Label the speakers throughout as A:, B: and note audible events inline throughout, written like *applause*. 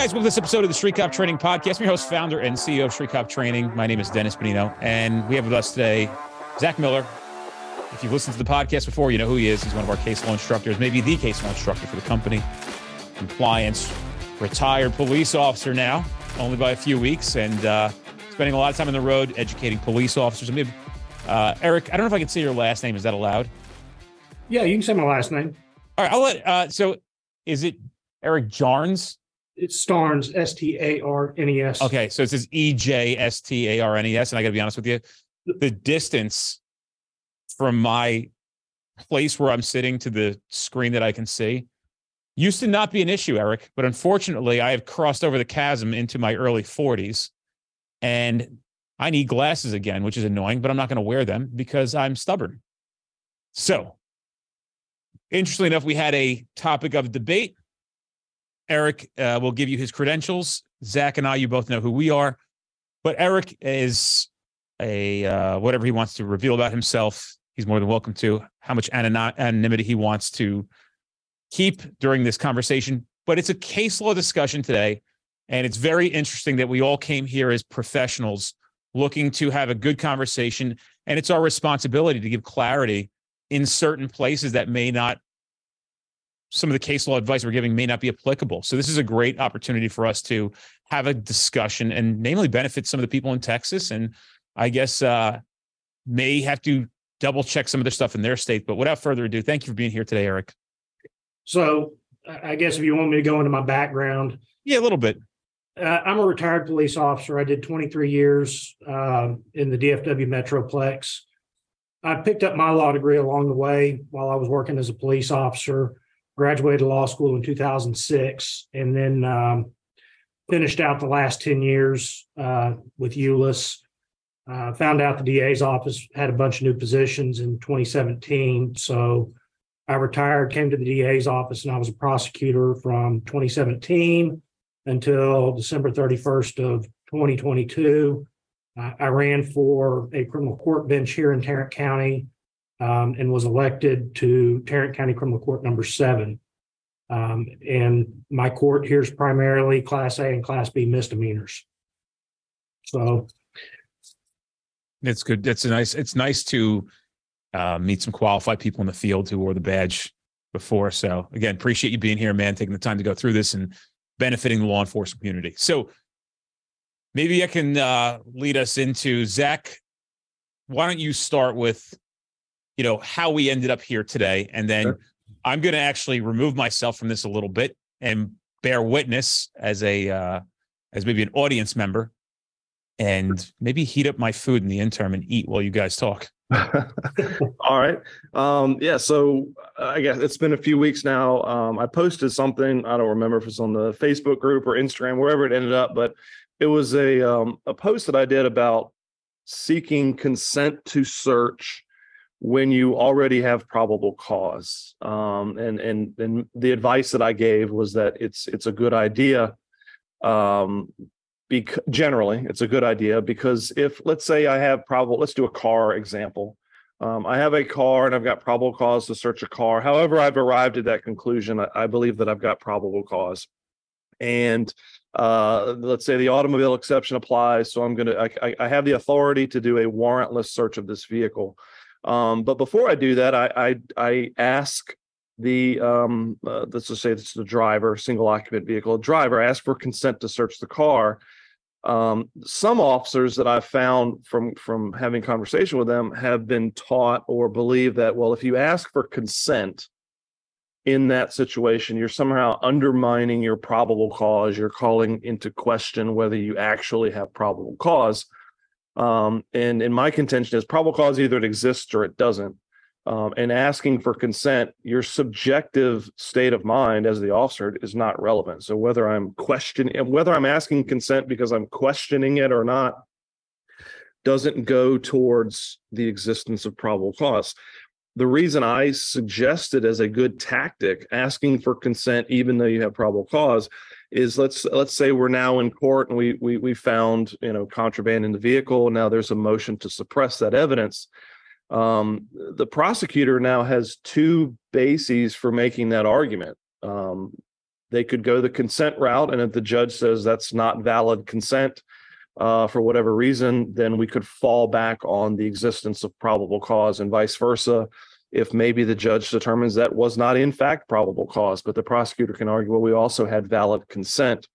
A: guys, welcome to this episode of the Street Cop Training Podcast. I'm your host, founder, and CEO of Street Cop Training. My name is Dennis Benigno, and we have with us today Zach Miller. If you've listened to the podcast before, you know who he is. He's one of our case law instructors, maybe the case law instructor for the company. Compliance, retired police officer now, only by a few weeks, and uh, spending a lot of time on the road educating police officers. I mean, uh, Eric, I don't know if I can say your last name. Is that allowed?
B: Yeah, you can say my last name.
A: All right, I'll let. Uh, so, is it Eric Jarnes?
B: It's Starnes, S T A R N E S.
A: Okay, so it says E J S T A R N E S, and I got to be honest with you, the distance from my place where I'm sitting to the screen that I can see used to not be an issue, Eric. But unfortunately, I have crossed over the chasm into my early 40s, and I need glasses again, which is annoying. But I'm not going to wear them because I'm stubborn. So, interestingly enough, we had a topic of debate Eric uh, will give you his credentials. Zach and I, you both know who we are. But Eric is a uh, whatever he wants to reveal about himself. He's more than welcome to. How much anonymity he wants to keep during this conversation. But it's a case law discussion today, and it's very interesting that we all came here as professionals looking to have a good conversation, and it's our responsibility to give clarity in certain places that may not some of the case law advice we're giving may not be applicable. So this is a great opportunity for us to have a discussion and namely benefit some of the people in Texas. And I guess uh, may have to double check some of their stuff in their state. But without further ado, thank you for being here today, Eric.
B: So I guess if you want me to go into my background,
A: yeah, a little bit.
B: Uh, I'm a retired police officer. I did 23 years uh, in the DFW Metroplex. I picked up my law degree along the way while I was working as a police officer graduated law school in 2006, and then um, finished out the last 10 years uh, with Euless. Uh, found out the DA's office had a bunch of new positions in 2017. So I retired, came to the DA's office, and I was a prosecutor from 2017 until December 31st of 2022. Uh, I ran for a criminal court bench here in Tarrant County um, and was elected to Tarrant County Criminal Court number seven. Um, and my court here is primarily Class A and Class B misdemeanors. So
A: it's good. It's nice. It's nice to uh, meet some qualified people in the field who wore the badge before. So again, appreciate you being here, man, taking the time to go through this and benefiting the law enforcement community. So maybe I can uh, lead us into Zach. Why don't you start with you know how we ended up here today. And then sure. i'm going to actually remove myself from this a little bit and bear witness as a uh as maybe an audience member and maybe heat up my food in the interim and eat while you guys talk. *laughs* *laughs*
C: All right. Um yeah so i guess it's been a few weeks now. Um i posted something i don't remember if it's on the facebook group or instagram wherever it ended up but it was a um a post that i did about seeking consent to search when you already have probable cause. Um, and and and the advice that I gave was that it's it's a good idea. Um, generally, it's a good idea because if let's say I have probable, let's do a car example. Um, I have a car and I've got probable cause to search a car. However, I've arrived at that conclusion. I, I believe that I've got probable cause, and uh, let's say the automobile exception applies. So I'm going to I, I have the authority to do a warrantless search of this vehicle. Um, but before I do that, I I, I ask the um, uh, let's just say it's the driver, single occupant vehicle driver, ask for consent to search the car. Um, some officers that I've found from from having conversation with them have been taught or believe that well, if you ask for consent in that situation, you're somehow undermining your probable cause. You're calling into question whether you actually have probable cause. Um, and in my contention is probable cause either it exists or it doesn't. Um, and asking for consent, your subjective state of mind as the officer is not relevant. So whether I'm questioning, whether I'm asking consent because I'm questioning it or not, doesn't go towards the existence of probable cause. The reason I suggested as a good tactic asking for consent, even though you have probable cause, is let's let's say we're now in court and we we we found you know contraband in the vehicle. Now there's a motion to suppress that evidence. Um, the prosecutor now has two bases for making that argument. Um, they could go the consent route, and if the judge says that's not valid consent uh, for whatever reason, then we could fall back on the existence of probable cause and vice versa. If maybe the judge determines that was not in fact probable cause, but the prosecutor can argue, well, we also had valid consent.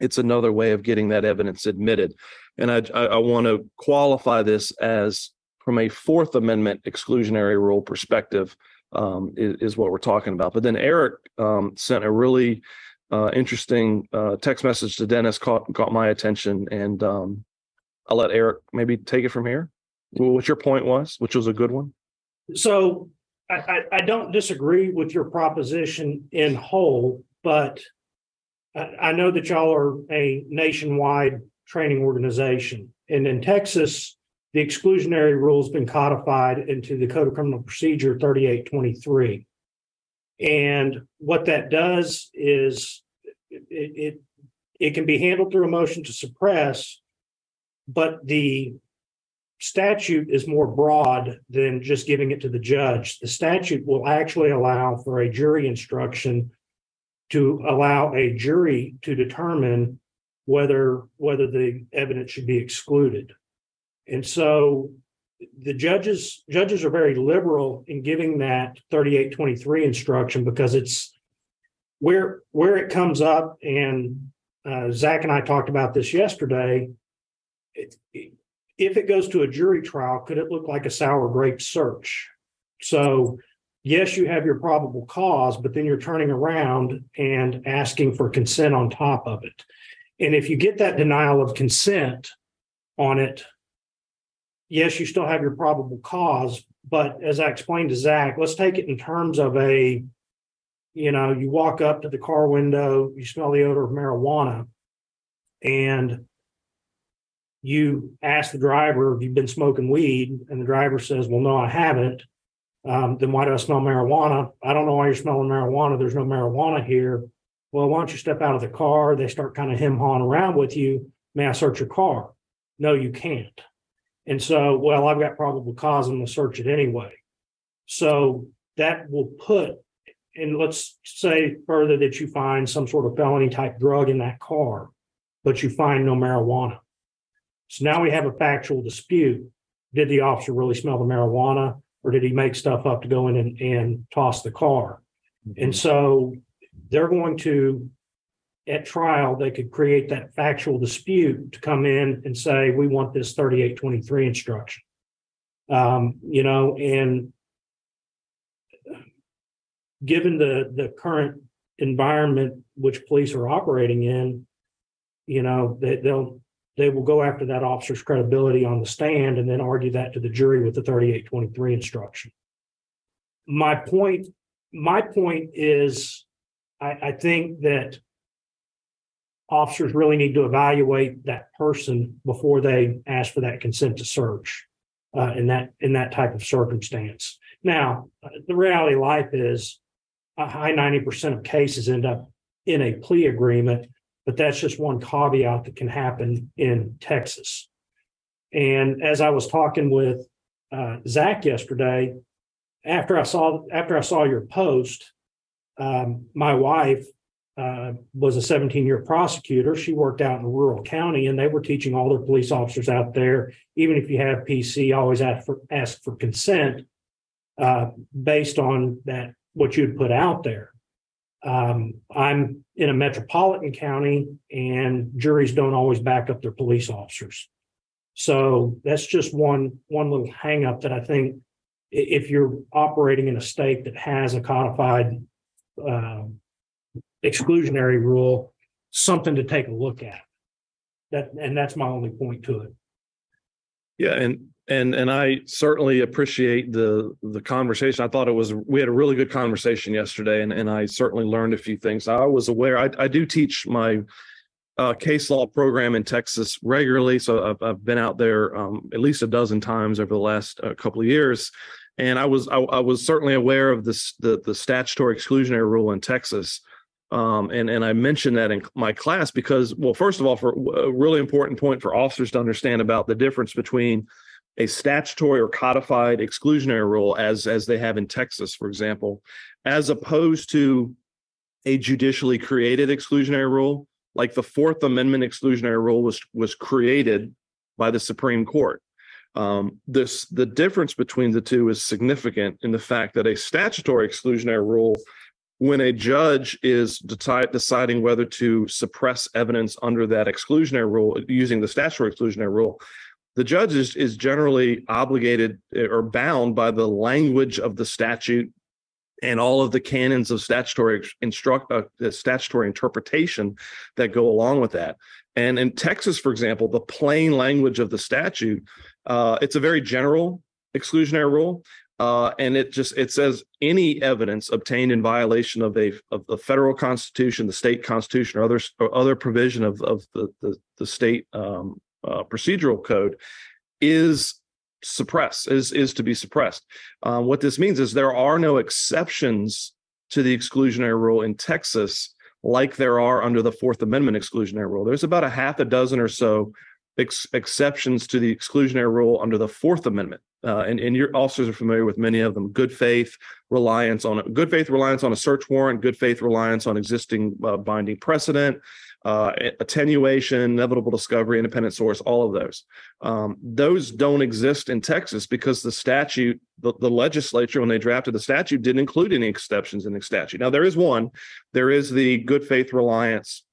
C: It's another way of getting that evidence admitted. And I, I, I want to qualify this as from a Fourth Amendment exclusionary rule perspective um, is, is what we're talking about. But then Eric um, sent a really uh, interesting uh, text message to Dennis, caught got my attention, and um, I'll let Eric maybe take it from here. What your point was, which was a good one.
B: So I, I, I don't disagree with your proposition in whole, but I, I know that y'all are a nationwide training organization. And in Texas, the exclusionary rule has been codified into the Code of Criminal Procedure 3823. And what that does is it, it, it can be handled through a motion to suppress, but the statute is more broad than just giving it to the judge. The statute will actually allow for a jury instruction to allow a jury to determine whether whether the evidence should be excluded. And so the judges judges are very liberal in giving that 3823 instruction because it's where where it comes up and uh, Zach and I talked about this yesterday. It, if it goes to a jury trial, could it look like a sour grape search? So, yes, you have your probable cause, but then you're turning around and asking for consent on top of it. And if you get that denial of consent on it, yes, you still have your probable cause. But as I explained to Zach, let's take it in terms of a, you know, you walk up to the car window, you smell the odor of marijuana, and you ask the driver, if you've been smoking weed? And the driver says, well, no, I haven't. Um, then why do I smell marijuana? I don't know why you're smelling marijuana. There's no marijuana here. Well, why don't you step out of the car? They start kind of him hawing around with you. May I search your car? No, you can't. And so, well, I've got probable cause. I'm going to search it anyway. So that will put, and let's say further that you find some sort of felony type drug in that car, but you find no marijuana. So now we have a factual dispute. Did the officer really smell the marijuana or did he make stuff up to go in and, and toss the car? And so they're going to, at trial, they could create that factual dispute to come in and say, we want this 3823 instruction. Um, you know, and given the, the current environment which police are operating in, you know, they, they'll, they will go after that officer's credibility on the stand and then argue that to the jury with the 3823 instruction. My point, my point is, I, I think that officers really need to evaluate that person before they ask for that consent to search uh, in that in that type of circumstance. Now, the reality of life is a high 90% of cases end up in a plea agreement but that's just one caveat that can happen in Texas. And as I was talking with uh, Zach yesterday, after I saw after I saw your post, um, my wife uh, was a 17 year prosecutor. She worked out in a rural county, and they were teaching all their police officers out there. Even if you have PC, always ask for ask for consent uh, based on that what you'd put out there. Um, I'm in a metropolitan county and juries don't always back up their police officers. So that's just one one little hangup that I think if you're operating in a state that has a codified uh, exclusionary rule, something to take a look at. That and that's my only point to it.
C: Yeah, and and and I certainly appreciate the the conversation. I thought it was we had a really good conversation yesterday, and and I certainly learned a few things. I was aware. I, I do teach my uh, case law program in Texas regularly, so I've, I've been out there um, at least a dozen times over the last uh, couple of years, and I was I, I, was certainly aware of this the the statutory exclusionary rule in Texas. Um, and and I mentioned that in my class because, well, first of all, for a really important point for officers to understand about the difference between a statutory or codified exclusionary rule as as they have in Texas, for example, as opposed to a judicially created exclusionary rule, like the Fourth Amendment exclusionary rule was was created by the Supreme Court. Um, this the difference between the two is significant in the fact that a statutory exclusionary rule, when a judge is deciding whether to suppress evidence under that exclusionary rule using the statutory exclusionary rule, the judge is, is generally obligated eh, or bound by the language of the statute and all of the canons of statutory instruct uh, statutory interpretation that go along with that. And in Texas, for example, the plain language of the statute, uh, it's a very general exclusionary rule. Uh, and it just it says any evidence obtained in violation of a of the federal constitution, the state constitution, or other or other provision of of the the, the state um, uh, procedural code is suppressed is is to be suppressed. Um, what this means is there are no exceptions to the exclusionary rule in Texas like there are under the Fourth Amendment exclusionary rule. There's about a half a dozen or so ex- exceptions to the exclusionary rule under the Fourth Amendment. Uh, and, and your officers are familiar with many of them good faith reliance on a good faith reliance on a search warrant good faith reliance on existing uh, binding precedent uh, attenuation, inevitable discovery, independent source, all of those. Um, those don't exist in Texas because the statute, the, the, legislature, when they drafted the statute, didn't include any exceptions in the statute. Now there is one. There is the good faith reliance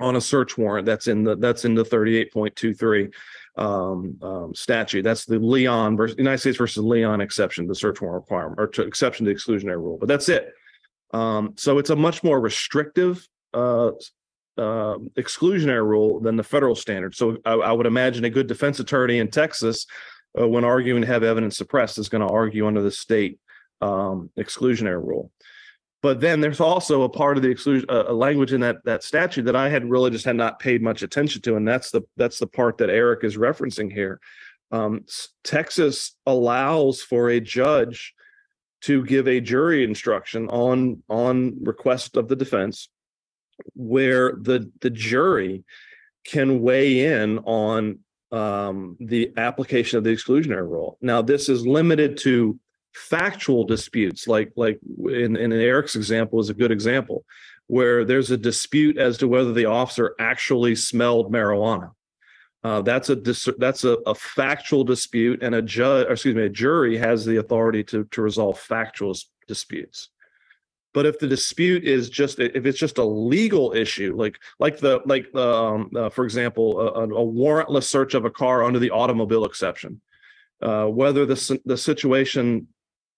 C: on a search warrant that's in the that's in the 38.23 um, um, statute. That's the Leon versus United States versus Leon exception, the search warrant requirement or to exception to the exclusionary rule. But that's it. Um, so it's a much more restrictive uh, uh, exclusionary rule than the federal standard. So I, I, would imagine a good defense attorney in Texas, uh, when arguing to have evidence suppressed, is going to argue under the state um, exclusionary rule. But then there's also a part of the exclusion, uh, language in that that statute that I had really just had not paid much attention to, and that's the that's the part that Eric is referencing here. Um, Texas allows for a judge to give a jury instruction on on request of the defense where the the jury can weigh in on um, the application of the exclusionary rule. Now, this is limited to factual disputes, like like in, in Eric's example is a good example, where there's a dispute as to whether the officer actually smelled marijuana. Uh, that's a dis- that's a, a, factual dispute, and a judge, excuse me, a jury has the authority to to resolve factual disputes. But if the dispute is just if it's just a legal issue, like like the like um, uh, for example, a, a, warrantless search of a car under the automobile exception, uh, whether the the situation,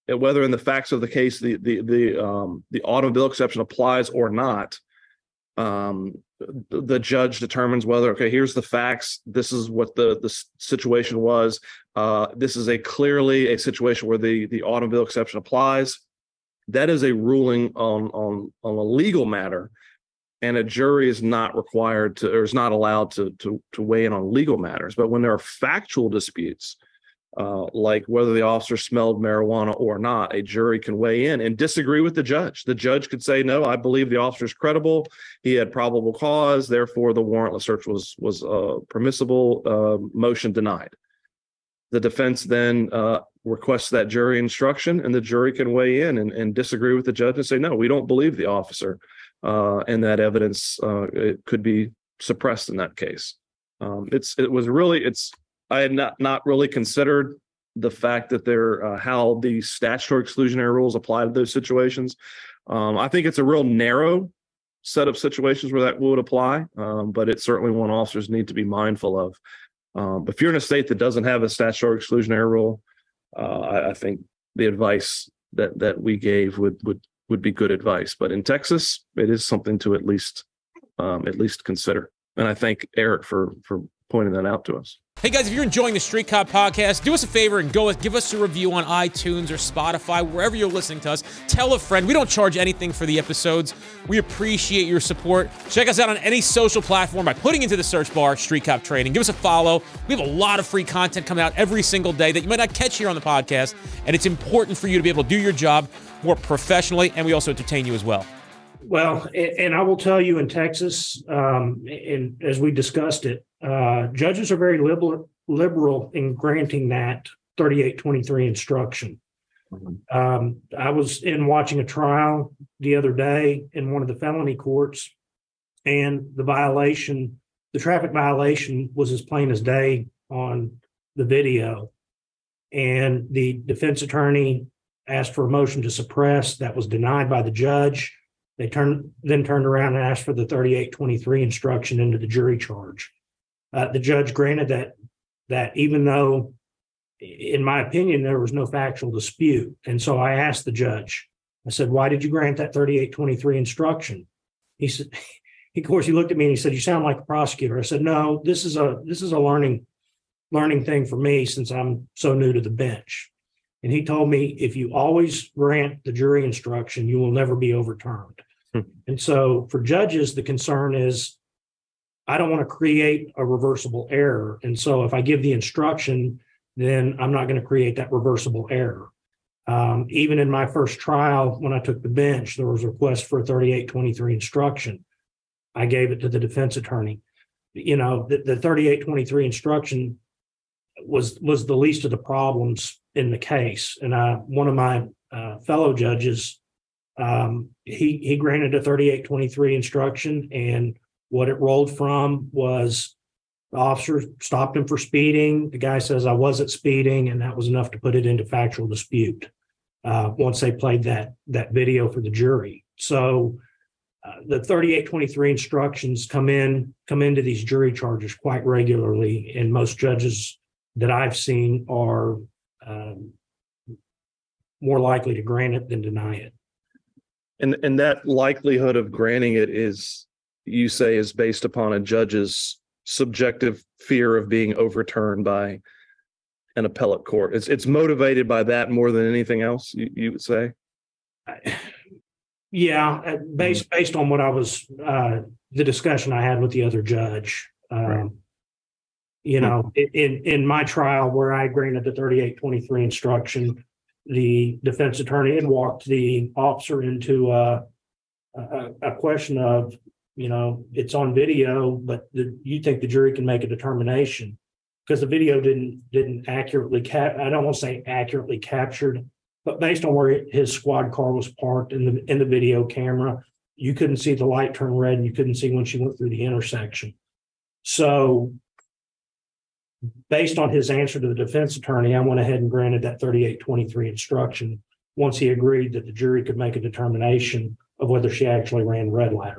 C: whether in the facts of the case the the the um, the automobile exception applies or not, um, the judge determines whether okay here's the facts this is what the the situation was uh, this is a clearly a situation where the the automobile exception applies that is a ruling on on on a legal matter and a jury is not required to or is not allowed to to, to weigh in on legal matters. But when there are factual disputes uh, like whether the officer smelled marijuana or not a jury can weigh in and disagree with the judge. The judge could say no i believe the officer is credible. He had probable cause. Therefore the warrantless search was was uh, permissible uh, motion denied the defense then uh, requests that jury instruction, and the jury can weigh in and, and, disagree with the judge and say, no, we don't believe the officer, uh, and that evidence uh, it could be suppressed in that case. Um, it's it was really it's I had not not really considered the fact that there uh, how the statutory exclusionary rules apply to those situations. Um, I think it's a real narrow set of situations where that would apply, um, but it's certainly one officers need to be mindful of. Um, if you're in a state that doesn't have a statutory exclusionary rule, uh, I, I, think the advice that that we gave would would would be good advice. But in Texas, it is something to at least um, at least consider. And I thank Eric for for pointing that out to us.
A: Hey guys, if you're enjoying the Street Cop podcast, do us a favor and go give us a review on iTunes or Spotify, wherever you're listening to us. Tell a friend. We don't charge anything for the episodes. We appreciate your support. Check us out on any social platform by putting into the search bar Street Cop Training. Give us a follow. We have a lot of free content coming out every single day that you might not catch here on the podcast, and it's important for you to be able to do your job more professionally, and we also entertain you as well.
B: Well, and I will tell you in Texas, um, and as we discussed it, uh, judges are very liberal liberal in granting that 3823 instruction. Um, I was in watching a trial the other day in one of the felony courts. And the violation, the traffic violation was as plain as day on the video. And the defense attorney asked for a motion to suppress. That was denied by the judge. They turned, then turned around and asked for the thirty-eight twenty-three instruction into the jury charge. Uh, the judge granted that, that even though in my opinion, there was no factual dispute. And so I asked the judge, I said, why did you grant that thirty-eight twenty-three instruction? He said, *laughs* of course, he looked at me and he said, you sound like a prosecutor. I said, no, this is a, this is a learning, learning thing for me since I'm so new to the bench. And he told me, if you always grant the jury instruction, you will never be overturned.
C: Hmm.
B: And so for judges, the concern is I don't want to create a reversible error. And so if I give the instruction, then I'm not going to create that reversible error. Um, even in my first trial, when I took the bench, there was a request for a 3823 instruction. I gave it to the defense attorney. You know, the, the 3823 instruction was was the least of the problems in the case. And I, one of my uh, fellow judges, um, he he granted a 3823 instruction, and what it rolled from was the officer stopped him for speeding. The guy says, I wasn't speeding, and that was enough to put it into factual dispute. Uh, once they played that that video for the jury. So uh, the 3823 instructions come in, come into these jury charges quite regularly, and most judges that I've seen are um, more likely to grant it than deny it.
C: And and that likelihood of granting it is, you say, is based upon a judge's subjective fear of being overturned by an appellate court. It's it's motivated by that more than anything else. You, you would say. *sighs*
B: Yeah, uh, based based on what I was uh the discussion I had with the other judge.
C: Right.
B: Um you know, i- in in my trial where I granted the thirty-eight twenty-three instruction, the defense attorney and walked the officer into a a a question of, you know, it's on video, but the you think the jury can make a determination? Because the video didn't didn't accurately cap, I don't want to say accurately captured, but based on where his squad car was parked in the, in the video camera, you couldn't see the light turn red and you couldn't see when she went through the intersection. So based on his answer to the defense attorney, I went ahead and granted that thirty-eight twenty-three instruction. Once he agreed that the jury could make a determination of whether she actually ran red light.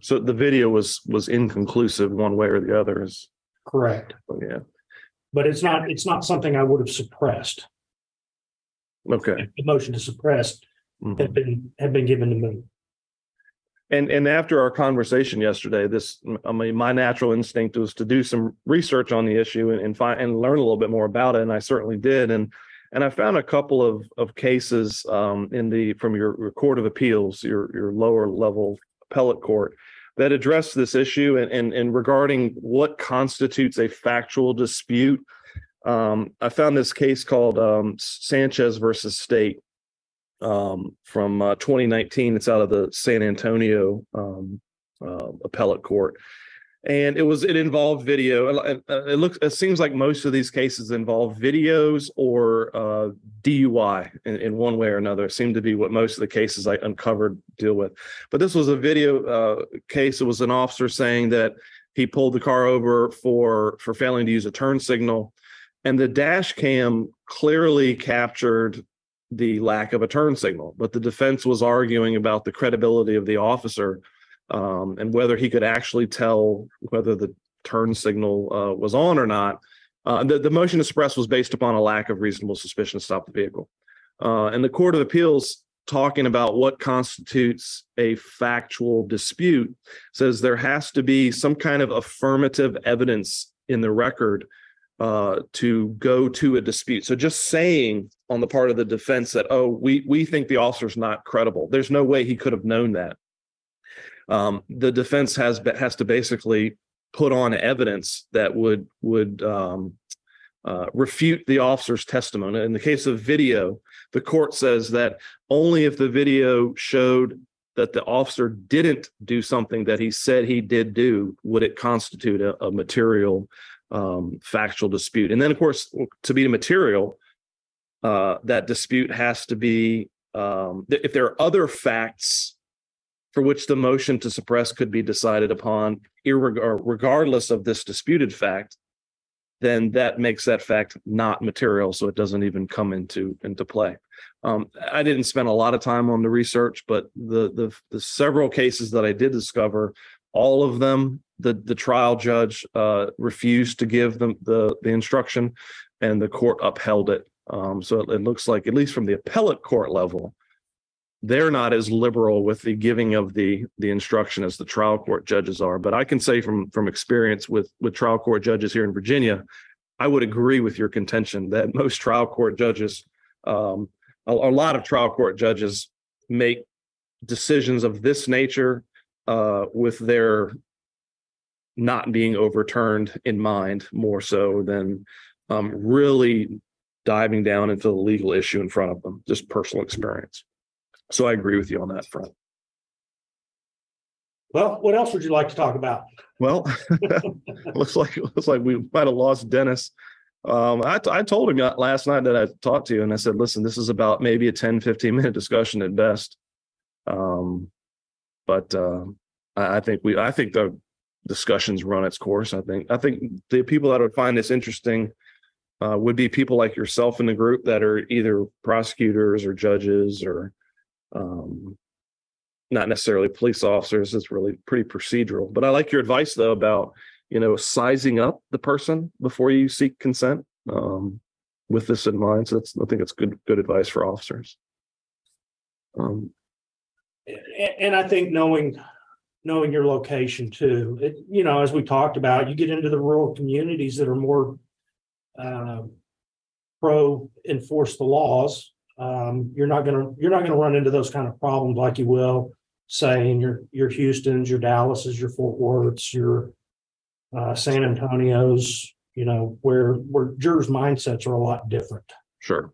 C: So the video was was inconclusive one way or the other. Is
B: Correct.
C: yeah.
B: But it's not, it's not something I would have suppressed.
C: Okay.
B: The motion to suppress
C: Mhm.
B: had been, had been given to me.
C: And and after our conversation yesterday, this I mean, my natural instinct was to do some research on the issue and, and find and learn a little bit more about it, and I certainly did. And and I found a couple of of cases um, in the from your, your court of appeals, your your lower level appellate court, that address this issue and and, and regarding what constitutes a factual dispute. Um, I found this case called um, Sanchez versus State um, from uh, 2019. It's out of the San Antonio um, uh, appellate court, and it was it involved video. It looks it seems like most of these cases involve videos or uh, DUI in, in one way or another. It seemed to be what most of the cases I uncovered deal with. But this was a video uh, case. It was an officer saying that he pulled the car over for for failing to use a turn signal. And the dash cam clearly captured the lack of a turn signal, but the defense was arguing about the credibility of the officer um, and whether he could actually tell whether the turn signal uh, was on or not. Uh, the, the motion to suppress was based upon a lack of reasonable suspicion to stop the vehicle. Uh, and the Court of Appeals, talking about what constitutes a factual dispute, says there has to be some kind of affirmative evidence in the record uh, to go to a dispute. So just saying on the part of the defense that oh we we think the officer's not credible. There's no way he could have known that. Um, the defense has has to basically put on evidence that would would um, uh, refute the officer's testimony. In the case of video, the court says that only if the video showed that the officer didn't do something that he said he did do would it constitute a, a material um, factual dispute. And then, of course, to be material, uh, that dispute has to be um, if there are other facts for which the motion to suppress could be decided upon, irreg- regardless of this disputed fact, then that makes that fact not material, so it doesn't even come into into play. Um, I didn't spend a lot of time on the research, but the the the several cases that I did discover, all of them, the the trial judge uh, refused to give them the the instruction, and the court upheld it. Um, so it, it looks like, at least from the appellate court level, they're not as liberal with the giving of the the instruction as the trial court judges are. But I can say from from experience with with trial court judges here in Virginia, I would agree with your contention that *laughs* most trial court judges, um, a, a lot of trial court judges, make decisions of this nature uh, with their not being overturned in mind more so than um, really diving down into the legal issue in front of them. Just personal experience. So I agree with you on that front.
B: Well, what else would you like to talk about?
C: Well, *laughs* looks like looks like we might have lost Dennis. Um, I, I told him last night that I talked to you and I said, listen, this is about maybe a 10, 15 minute discussion at best. Um, but uh, I, I think we I think the discussions run its course. I think I think the people that would find this interesting uh, would be people like yourself in the group that are either prosecutors or judges or um, not necessarily police officers. It's really pretty procedural. But I like your advice though about you know sizing up the person before you seek consent um, with this in mind. So that's I think it's good good advice for officers. Um,
B: And, I think knowing, knowing your location too, it, you know, as we talked about, you get into the rural communities that are more uh, pro enforce the laws. Um, you're not gonna, you're not gonna run into those kind of problems like you will, say, in your, your Houston's, your Dallas's, your Fort Worth's, your uh, San Antonio's, you know, where, where jurors' mindsets are a lot different.
C: Sure.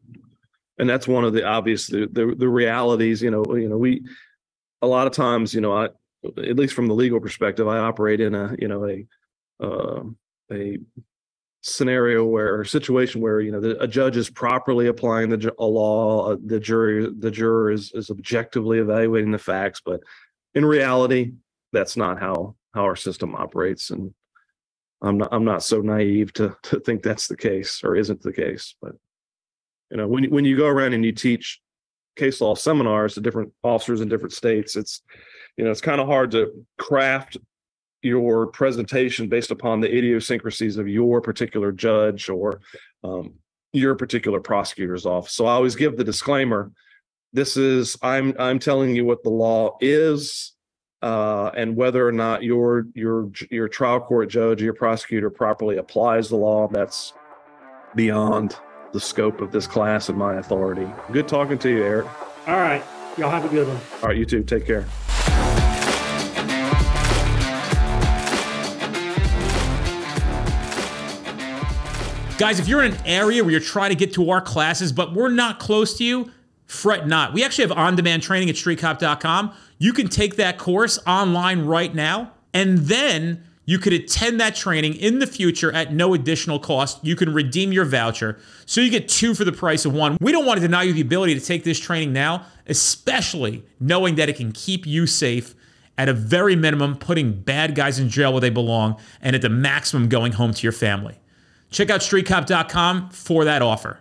C: And that's one of the obvious the, the the realities, you know, you know, we a lot of times, you know, I at least from the legal perspective, I operate in a, you know, a uh, a scenario where or situation where you know the, a judge is properly applying the a law, uh, the jury the juror is is objectively evaluating the facts, but in reality, that's not how how our system operates, and I'm not I'm not so naive to to think that's the case or isn't the case, but you know when when you go around and you teach case law seminars to different officers in different states. It's you know it's kind of hard to craft your presentation based upon the idiosyncrasies of your particular judge or um, your particular prosecutor's office. So i always give the disclaimer this is i'm i'm telling you what the law is uh, and whether or not your your your trial court judge your prosecutor properly applies the law that's beyond the scope of this class and my authority. Good talking to you, Eric.
B: All right, y'all have a good one.
C: All right, you too. Take care.
A: Guys, if you're in an area where you're trying to get to our classes, but we're not close to you, fret not. We actually have on demand training at streetcop.com. You can take that course online right now, and then you could attend that training in the future at no additional cost. You can redeem your voucher. So you get two for the price of one. We don't want to deny you the ability to take this training now, especially knowing that it can keep you safe at a very minimum, putting bad guys in jail where they belong, and at the maximum, going home to your family. Check out streetcop.com for that offer.